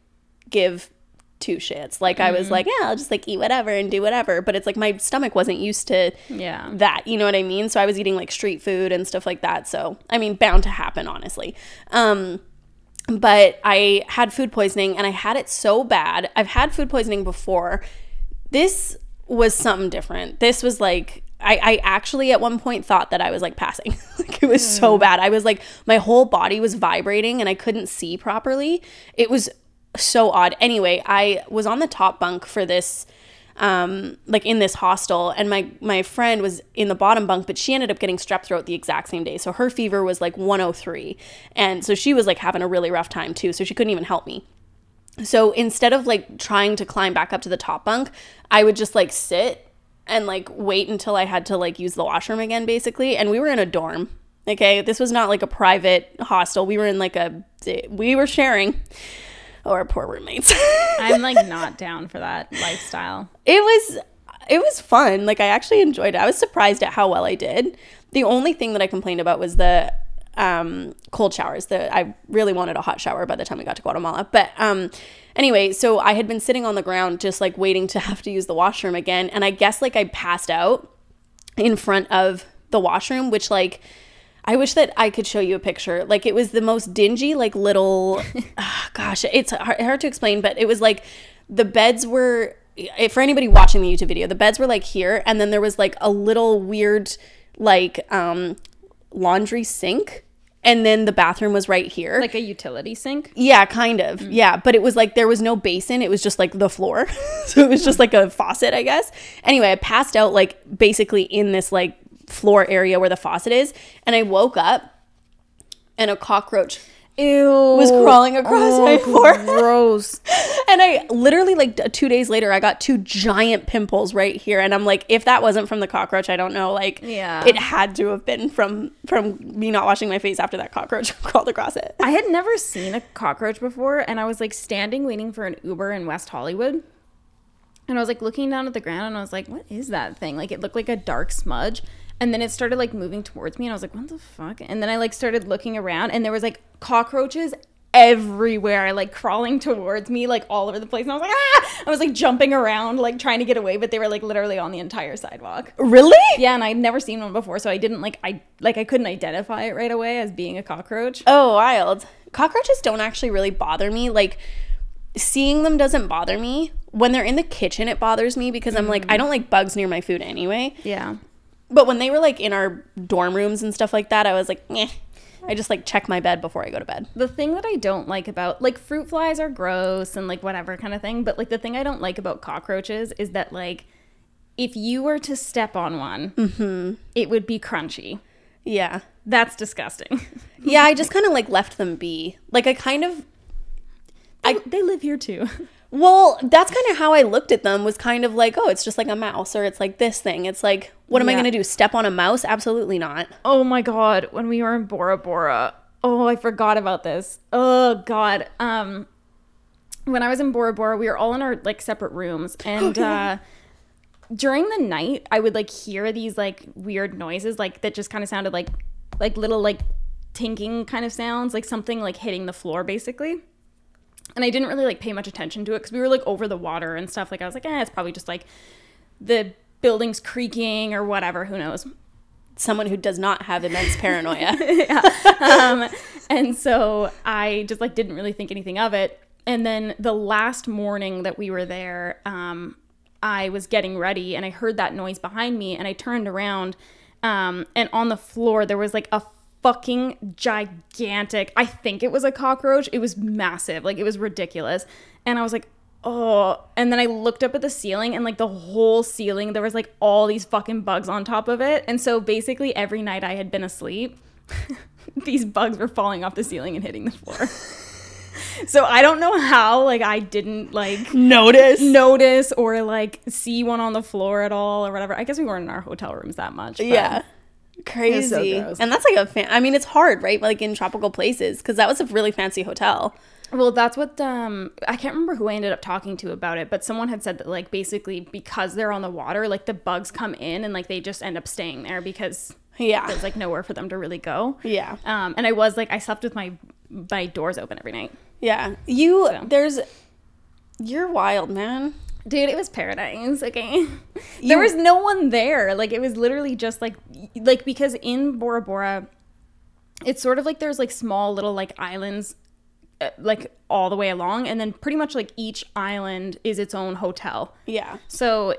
give two shits. Like I Mm-hmm. was like, yeah, I'll just like eat whatever and do whatever. But it's like my stomach wasn't used to Yeah. that. You know what I mean? So I was eating like street food and stuff like that. So I mean, bound to happen, honestly. Um, but I had food poisoning and I had it so bad. I've had food poisoning before. This was something different. This was like I, I actually at one point thought that I was like passing. like it was so hmm. bad. I was like my whole body was vibrating and I couldn't see properly. It was so odd. Anyway, I was on the top bunk for this um like in this hostel and my my friend was in the bottom bunk but she ended up getting strep throat the exact same day. So her fever was like 103 and so she was like having a really rough time too so she couldn't even help me. So instead of like trying to climb back up to the top bunk i would just like sit and like wait until i had to like use the washroom again basically and we were in a dorm okay? This was not like a private hostel. We were in like a we were sharing our poor roommates. I'm like not down for that lifestyle. it was it was fun. Like i actually enjoyed it. I was surprised at how well i did. The only thing that i complained about was the um, cold showers the i really wanted a hot shower by the time we got to guatemala. But um anyway so i had been sitting on the ground just like waiting to have to use the washroom again. And i guess like i passed out in front of the washroom which like I wish that I could show you a picture. Like it was the most dingy, like little, ah, gosh, it's hard, hard to explain, but it was like the beds were, eh, for anybody watching the YouTube video, the beds were like here, and then there was like a little weird, like um, laundry sink, and then the bathroom was right here. Like a utility sink. Yeah, kind of. Yeah, but it was like there was no basin. It was just like the floor. so it was just like a faucet, I guess. Anyway, I passed out like basically in this like floor area where the faucet is, and I woke up and a cockroach Ew. was crawling across my oh, forehead. Gross. And I literally like 2 days later I got two giant pimples right here and I'm like if that wasn't from the cockroach, I don't know, like Yeah. it had to have been from from me not washing my face after that cockroach crawled across it. I had never seen a cockroach before, and I was like standing waiting for an Uber in West Hollywood. And I was like looking down at the ground and I was like, what is that thing? Like it looked like a dark smudge. And then it started like moving towards me and I was like, what the fuck? And then I like started looking around and there was like cockroaches everywhere, like crawling towards me, like all over the place. And I was like, ah! I was like jumping around, like trying to get away, but they were like literally on the entire sidewalk. Really? Yeah, and I'd never seen one before, so I didn't like I like I couldn't identify it right away as being a cockroach. Oh, wild. Cockroaches don't actually really bother me. Like seeing them doesn't bother me. When they're in the kitchen, it bothers me because I'm like, I don't like bugs near my food anyway. Yeah. But when they were like in our dorm rooms and stuff like that, I was like, eh. I just like check my bed before I go to bed. The thing that I don't like about like fruit flies are gross and like whatever kind of thing, but like the thing I don't like about cockroaches is that like if you were to step on one, it would be crunchy. Yeah. That's disgusting. Yeah, I just kind of like left them be. Like I kind of I, they live here too. well, that's kind of how I looked at them was kind of like, oh, it's just like a mouse or it's like this thing. It's like, what am I going to do? Step on a mouse? Absolutely not. Oh my god, when we were in Bora Bora. Oh, I forgot about this. Oh god. Um when I was in Bora Bora, we were all in our like separate rooms and uh during the night, I would like hear these like weird noises like that just kind of sounded like like little like tinking kind of sounds, like something like hitting the floor basically. And I didn't really like pay much attention to it cuz we were like over the water and stuff. Like I was like, "Eh, it's probably just like the buildings creaking or whatever, who knows." Someone who does not have immense paranoia. um, and so I just like didn't really think anything of it. And then the last morning that we were there, um, I was getting ready and I heard that noise behind me and I turned around um, and on the floor there was like a fucking gigantic I think it was a cockroach. It was massive. Like it was ridiculous. And I was like, oh and then i looked up at the ceiling and like the whole ceiling there was like all these fucking bugs on top of it and so basically every night i had been asleep these bugs were falling off the ceiling and hitting the floor. so I don't know how like I didn't like Notice. notice or like see one on the floor at all or whatever. I guess we weren't in our hotel rooms that much. Yeah. Crazy. gross. and that's like a fan. I mean, it's hard, right? Like in tropical places, because that was a really fancy hotel. Well, that's what um I can't remember who I ended up talking to about it, but someone had said that like basically because they're on the water, like the bugs come in and like they just end up staying there because Yeah. there's like nowhere for them to really go. Yeah. Um, and I was like I slept with my my doors open every night. Yeah. You, So. there's, you're wild, man. Dude, it was paradise. Okay, there was no one there. Like it was literally just like like because in Bora Bora, it's sort of like there's like small little like islands, uh, like all the way along, and then pretty much like each island is its own hotel. Yeah. So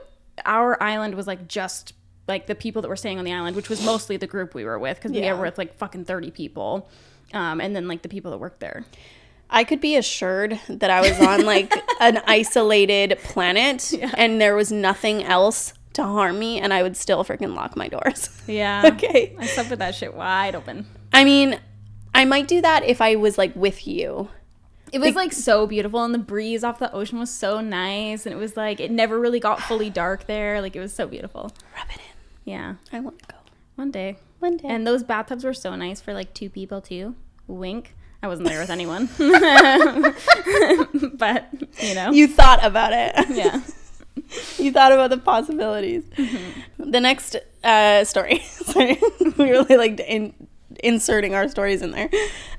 our island was like just like the people that were staying on the island, which was mostly the group we were with because we Yeah. were with like fucking thirty people, um, and then like the people that worked there. I could be assured that I was on like an isolated planet and there was nothing else to harm me and I would still freaking lock my doors. Yeah. Okay. I slept with that shit wide open. I mean, I might do that if I was like with you. It was like so beautiful, and the breeze off the ocean was so nice, and it was like it never really got fully dark there. Like it was so beautiful. Rub it in. Yeah, I want to go. one day. One day. And those bathtubs were so nice for like two people too. Wink. I wasn't there with anyone, but you know, you thought about it. yeah. you thought about the possibilities. The next uh, story. Sorry, we really liked in, inserting our stories in there.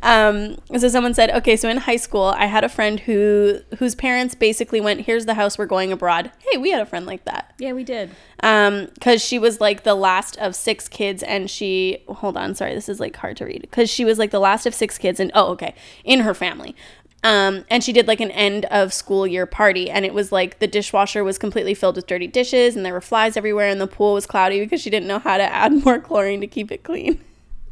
Um, so someone said, okay, so in high school, I had a friend who whose parents basically went, "Here's the house, we're going abroad." Hey, we had a friend like that. Yeah, we did. Um, because she was like the last of six kids, and she hold on, sorry, this is like hard to read. Because she was like the last of six kids, and oh, okay, in her family. Um, and she did like an end of school year party, and it was like the dishwasher was completely filled with dirty dishes, and there were flies everywhere, and the pool was cloudy because she didn't know how to add more chlorine to keep it clean.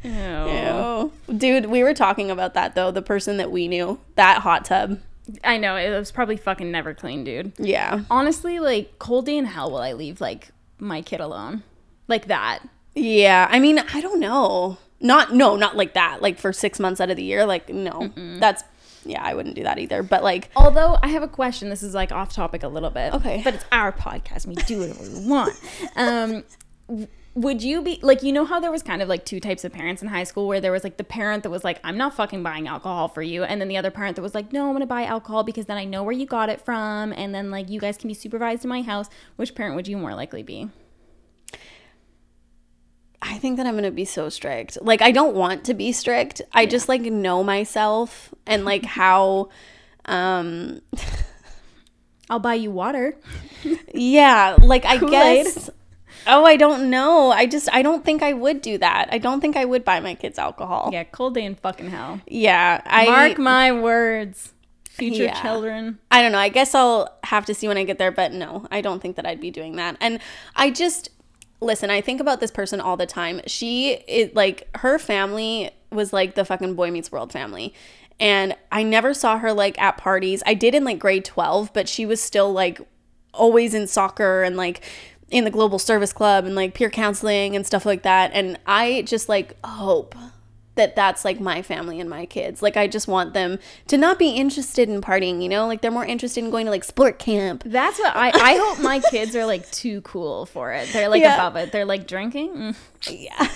Ew. Ew. Dude, we were talking about that though. The person that we knew, that hot tub. I know it was probably fucking never clean, dude. Yeah. Honestly, like cold day in hell will I leave like my kid alone, like that. Yeah, I mean, I don't know. Not no, not like that. Like for six months out of the year, like no, that's yeah, I wouldn't do that either. But like, Although I have a question, this is like off topic a little bit. Okay. But it's our podcast. We do whatever we want. Um, would you be like, you know how there was kind of like two types of parents in high school where there was like the parent that was like, I'm not fucking buying alcohol for you. And then the other parent that was like, no, I'm going to buy alcohol because then I know where you got it from. And then like you guys can be supervised in my house. Which parent would you more likely be? I think that I'm gonna be so strict. Like, I don't want to be strict. I just like know myself and like how. um I'll buy you water. Yeah, like I Kool-Aid. guess. Oh, I don't know. I just I don't think I would do that. I don't think I would buy my kids alcohol. Yeah, cold day in fucking hell. Yeah, I Mark my words. Future Yeah. children. I don't know. I guess I'll have to see when I get there, but no, I don't think that I'd be doing that. And I just listen, I think about this person all the time. She it like her family was like the fucking boy meets world family. And I never saw her like at parties. I did in like grade 12, but she was still like always in soccer and like in the global service club and like peer counseling and stuff like that. And I just like hope that that's like my family and my kids. Like I just want them to not be interested in partying, you know? Like they're more interested in going to like sport camp. That's what I. I hope my kids are like too cool for it. They're like Yeah. above it. They're like drinking. Mm, Yeah.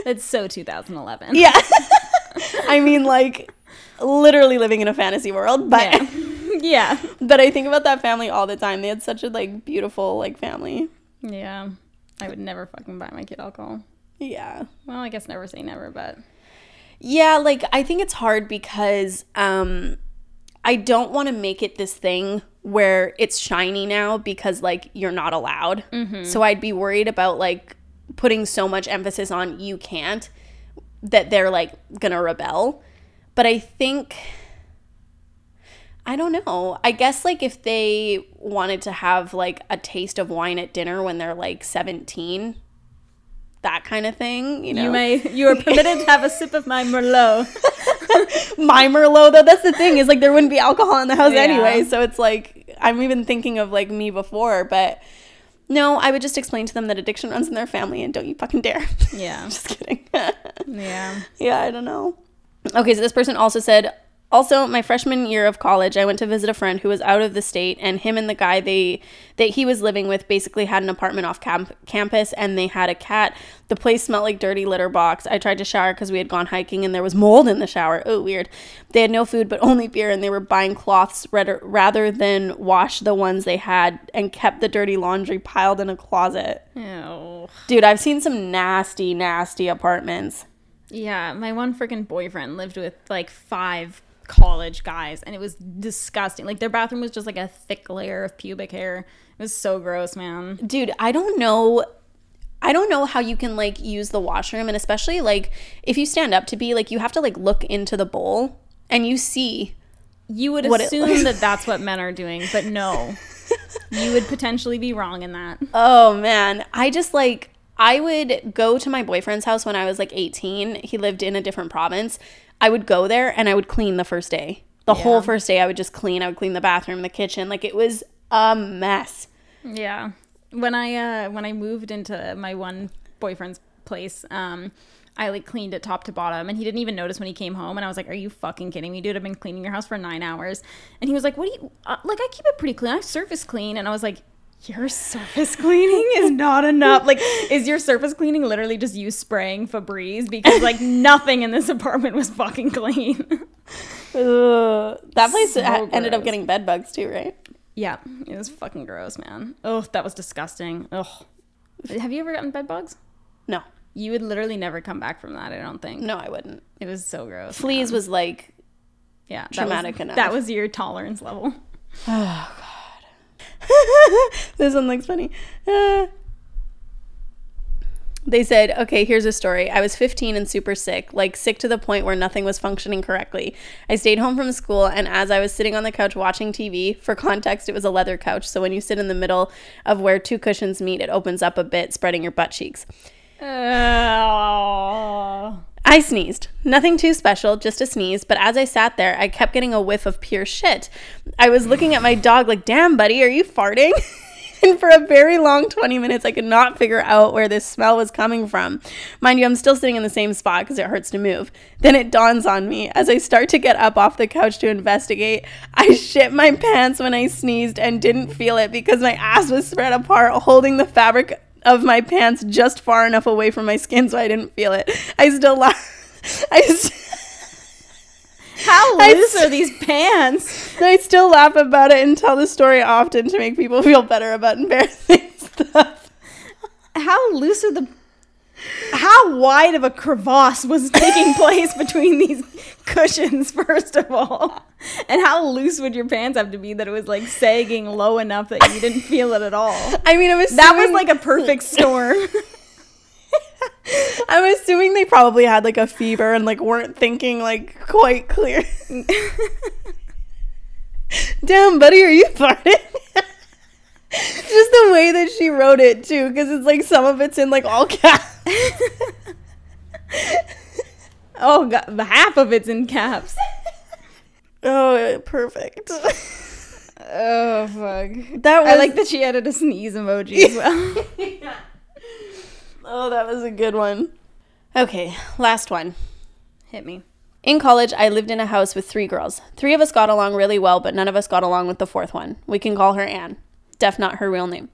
That's so 2011. Yeah. I mean like literally living in a fantasy world, but Yeah. yeah. but I think about that family all the time. They had such a like beautiful like family. Yeah. I would never fucking buy my kid alcohol. Yeah. Well, I guess never say never, but Yeah, like I think it's hard because um I don't want to make it this thing where it's shiny now because like you're not allowed. So I'd be worried about like putting so much emphasis on you can't that they're like going to rebel. But I think I don't know. I guess like if they wanted to have like a taste of wine at dinner when they're like 17, that kind of thing, you know. you may you are permitted to have a sip of my merlot. my Merlot though. That's the thing is like there wouldn't be alcohol in the house Yeah. anyway. So it's like I'm even thinking of like me before, but no, I would just explain to them that addiction runs in their family and don't you fucking dare. Yeah. just kidding. Yeah. yeah, I don't know. Okay, so this person also said, also my freshman year of college, I went to visit a friend who was out of the state, and him and the guy they that he was living with basically had an apartment off camp- campus, and they had a cat. The place smelled like dirty litter box. I tried to shower because we had gone hiking, and there was mold in the shower. Oh, weird. They had no food but only beer, and they were buying cloths rather rather than wash the ones they had, and kept the dirty laundry piled in a closet. Ew. Dude, I've seen some nasty, nasty apartments. Yeah, my one freaking boyfriend lived with like five college guys and it was disgusting. Like their bathroom was just like a thick layer of pubic hair. It was so gross, man. dude i don't know i don't know how you can like use the washroom and especially like if you stand up to be like you have to like look into the bowl and you see You would it assume looks- that that's what men are doing, but no. you would potentially be wrong in that. oh man i just like i would go to my boyfriend's house when i was like 18 he lived in a different province i would go there and i would clean the first day the Yeah. whole first day i would just clean i would clean the bathroom the kitchen like it was a mess Yeah. When I uh when I moved into my one boyfriend's place, um I like cleaned it top to bottom and he didn't even notice when he came home and I was like, "Are you fucking kidding me, dude? I've been cleaning your house for 9 hours." And he was like, "What do you uh, like I keep it pretty clean. I surface clean." And I was like, your surface cleaning is not enough. Like, is your surface cleaning literally just you spraying Febreze? Because like nothing in this apartment was fucking clean. Ugh. that place So ha- ended up getting bed bugs too right yeah, it was fucking gross, man. Oh, that was disgusting. Ugh. Have you ever gotten bed bugs? no You would literally never come back from that. I don't think. no i wouldn't It was so gross. fleas man. was like yeah that traumatic was, enough. That was your tolerance level. Oh, this one looks funny. Uh, they said, okay, here's a story. I was 15 and super sick, like sick to the point where nothing was functioning correctly. I stayed home from school, and as I was sitting on the couch watching TV, for context, it was a leather couch. So when you sit in the middle of where two cushions meet, it opens up a bit, spreading your butt cheeks. I sneezed. Nothing too special, just a sneeze. But as I sat there, I kept getting a whiff of pure shit. I was looking at my dog like, damn, buddy, are you farting? and for a very long 20 minutes, I could not figure out where this smell was coming from. Mind you, I'm still sitting in the same spot because it hurts to move. Then it dawns on me as I start to get up off the couch to investigate. I shit my pants when I sneezed and didn't feel it because my ass was spread apart, holding the fabric of my pants just far enough away from my skin so I didn't feel it. I still laugh. I, st- How I loose s- are these pants? I still laugh about it and tell the story often to make people feel better about embarrassing stuff. How loose are the. How wide of a crevasse was taking place between these cushions, first of all? And how loose would your pants have to be that it was like sagging low enough that you didn't feel it at all? I mean, I'm assuming, That was like a perfect storm. I'm assuming they probably had like a fever and like weren't thinking like quite clear. Damn, buddy, are you farting? Just the way that she wrote it too, because it's like some of it's in like all caps. Oh, God, the half of it's in caps. oh, perfect. Oh, fuck. That was I like that she added a sneeze emoji as well. Oh, that was a good one. Okay, last one. Hit me. In college, I lived in a house with three girls. Three of us got along really well, but none of us got along with the fourth one. We can call her Anne. Def not her real name.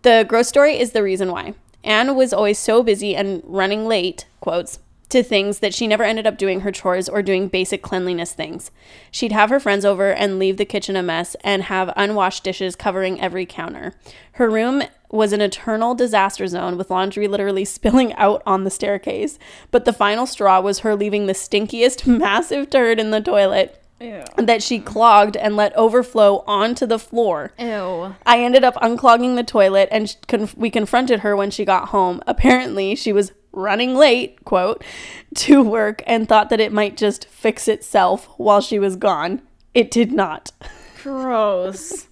The gross story is the reason why. Anne was always so busy and running late, quotes, to things that she never ended up doing her chores or doing basic cleanliness things. She'd have her friends over and leave the kitchen a mess and have unwashed dishes covering every counter. Her room was an eternal disaster zone with laundry literally spilling out on the staircase. But the final straw was her leaving the stinkiest massive turd in the toilet Ew. that she clogged and let overflow onto the floor. Ew. I ended up unclogging the toilet and conf- we confronted her when she got home. Apparently, she was running late, quote, to work and thought that it might just fix itself while she was gone. It did not. Gross.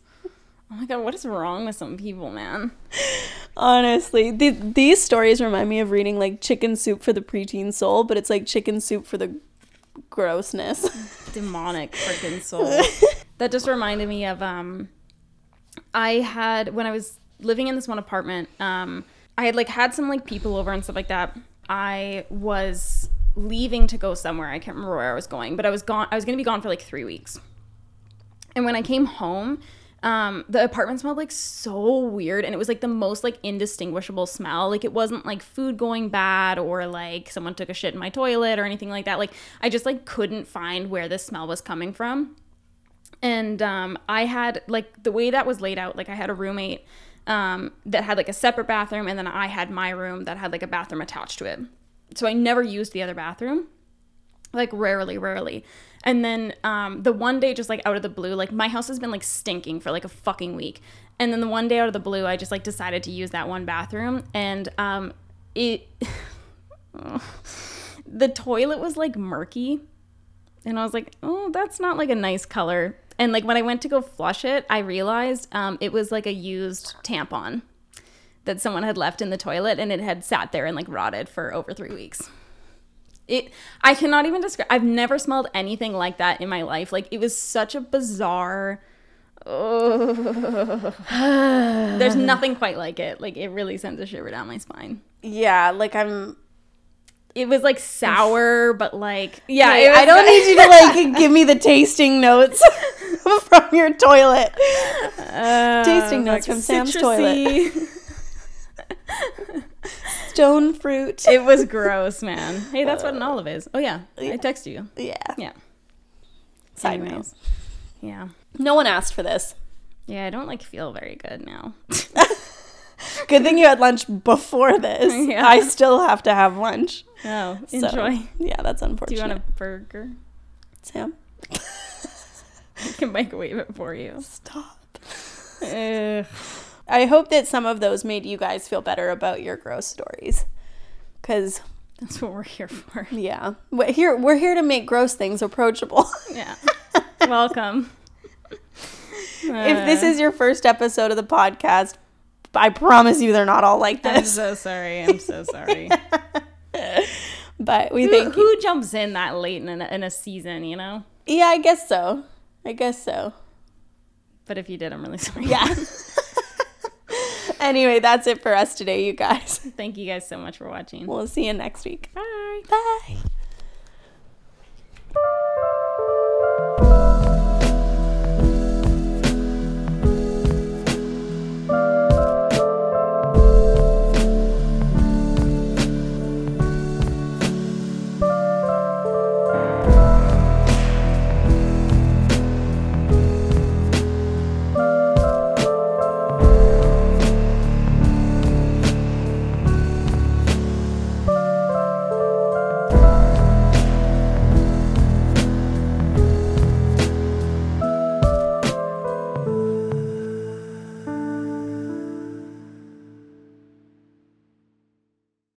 Oh my god, what is wrong with some people, man? Honestly, the- these stories remind me of reading like Chicken Soup for the Preteen Soul, but it's like Chicken Soup for the grossness. Demonic freaking soul. that just reminded me of um I had when I was living in this one apartment, um I had like had some like people over and stuff like that. I was leaving to go somewhere. I can't remember where I was going, but I was gone. I was going to be gone for like three weeks. And when I came home, um, the apartment smelled like so weird, and it was like the most like indistinguishable smell. Like it wasn't like food going bad or like someone took a shit in my toilet or anything like that. Like I just like couldn't find where the smell was coming from. And um, I had like the way that was laid out. Like I had a roommate um, that had like a separate bathroom, and then I had my room that had like a bathroom attached to it. So I never used the other bathroom, like rarely, rarely. And then um, the one day, just like out of the blue, like my house has been like stinking for like a fucking week. And then the one day out of the blue, I just like decided to use that one bathroom, and um, it. the toilet was like murky and I was like, oh, that's not like a nice color. And like when I went to go flush it, I realized um, it was like a used tampon that someone had left in the toilet, and it had sat there and like rotted for over three weeks. It, I cannot even describe. I've never smelled anything like that in my life. Like it was such a bizarre. There's nothing quite like it. Like it really sends a shiver down my spine. Yeah, like I'm. It was like sour, but like yeah. Was I don't need you to like give me the tasting notes from your toilet. Uh, Tasting notes from Sam's citrusy. Stone fruit. it was gross, man. Hey, that's what an olive is. Oh yeah, I text you. yeah. Yeah. Side Anyways. Yeah. No one asked for this. Yeah, I don't like feel very good now. Good thing you had lunch before this. Yeah. I still have to have lunch. oh, So, enjoy. yeah, that's unfortunate. Do you want a burger? Sam? I can microwave it for you. Stop. Ugh. I hope that some of those made you guys feel better about your gross stories. Cause That's what we're here for. yeah, we're here we're here to make gross things approachable. Yeah. Welcome. if this is your first episode of the podcast, I promise you they're not all like this. I'm so sorry. I'm so sorry. But we who, thank you. who jumps in that late in a, in a season, you know? Yeah, I guess so. I guess so. But if you did, I'm really sorry. Yeah. anyway, that's it for us today, you guys. Thank you guys so much for watching. We'll see you next week. Bye. Bye.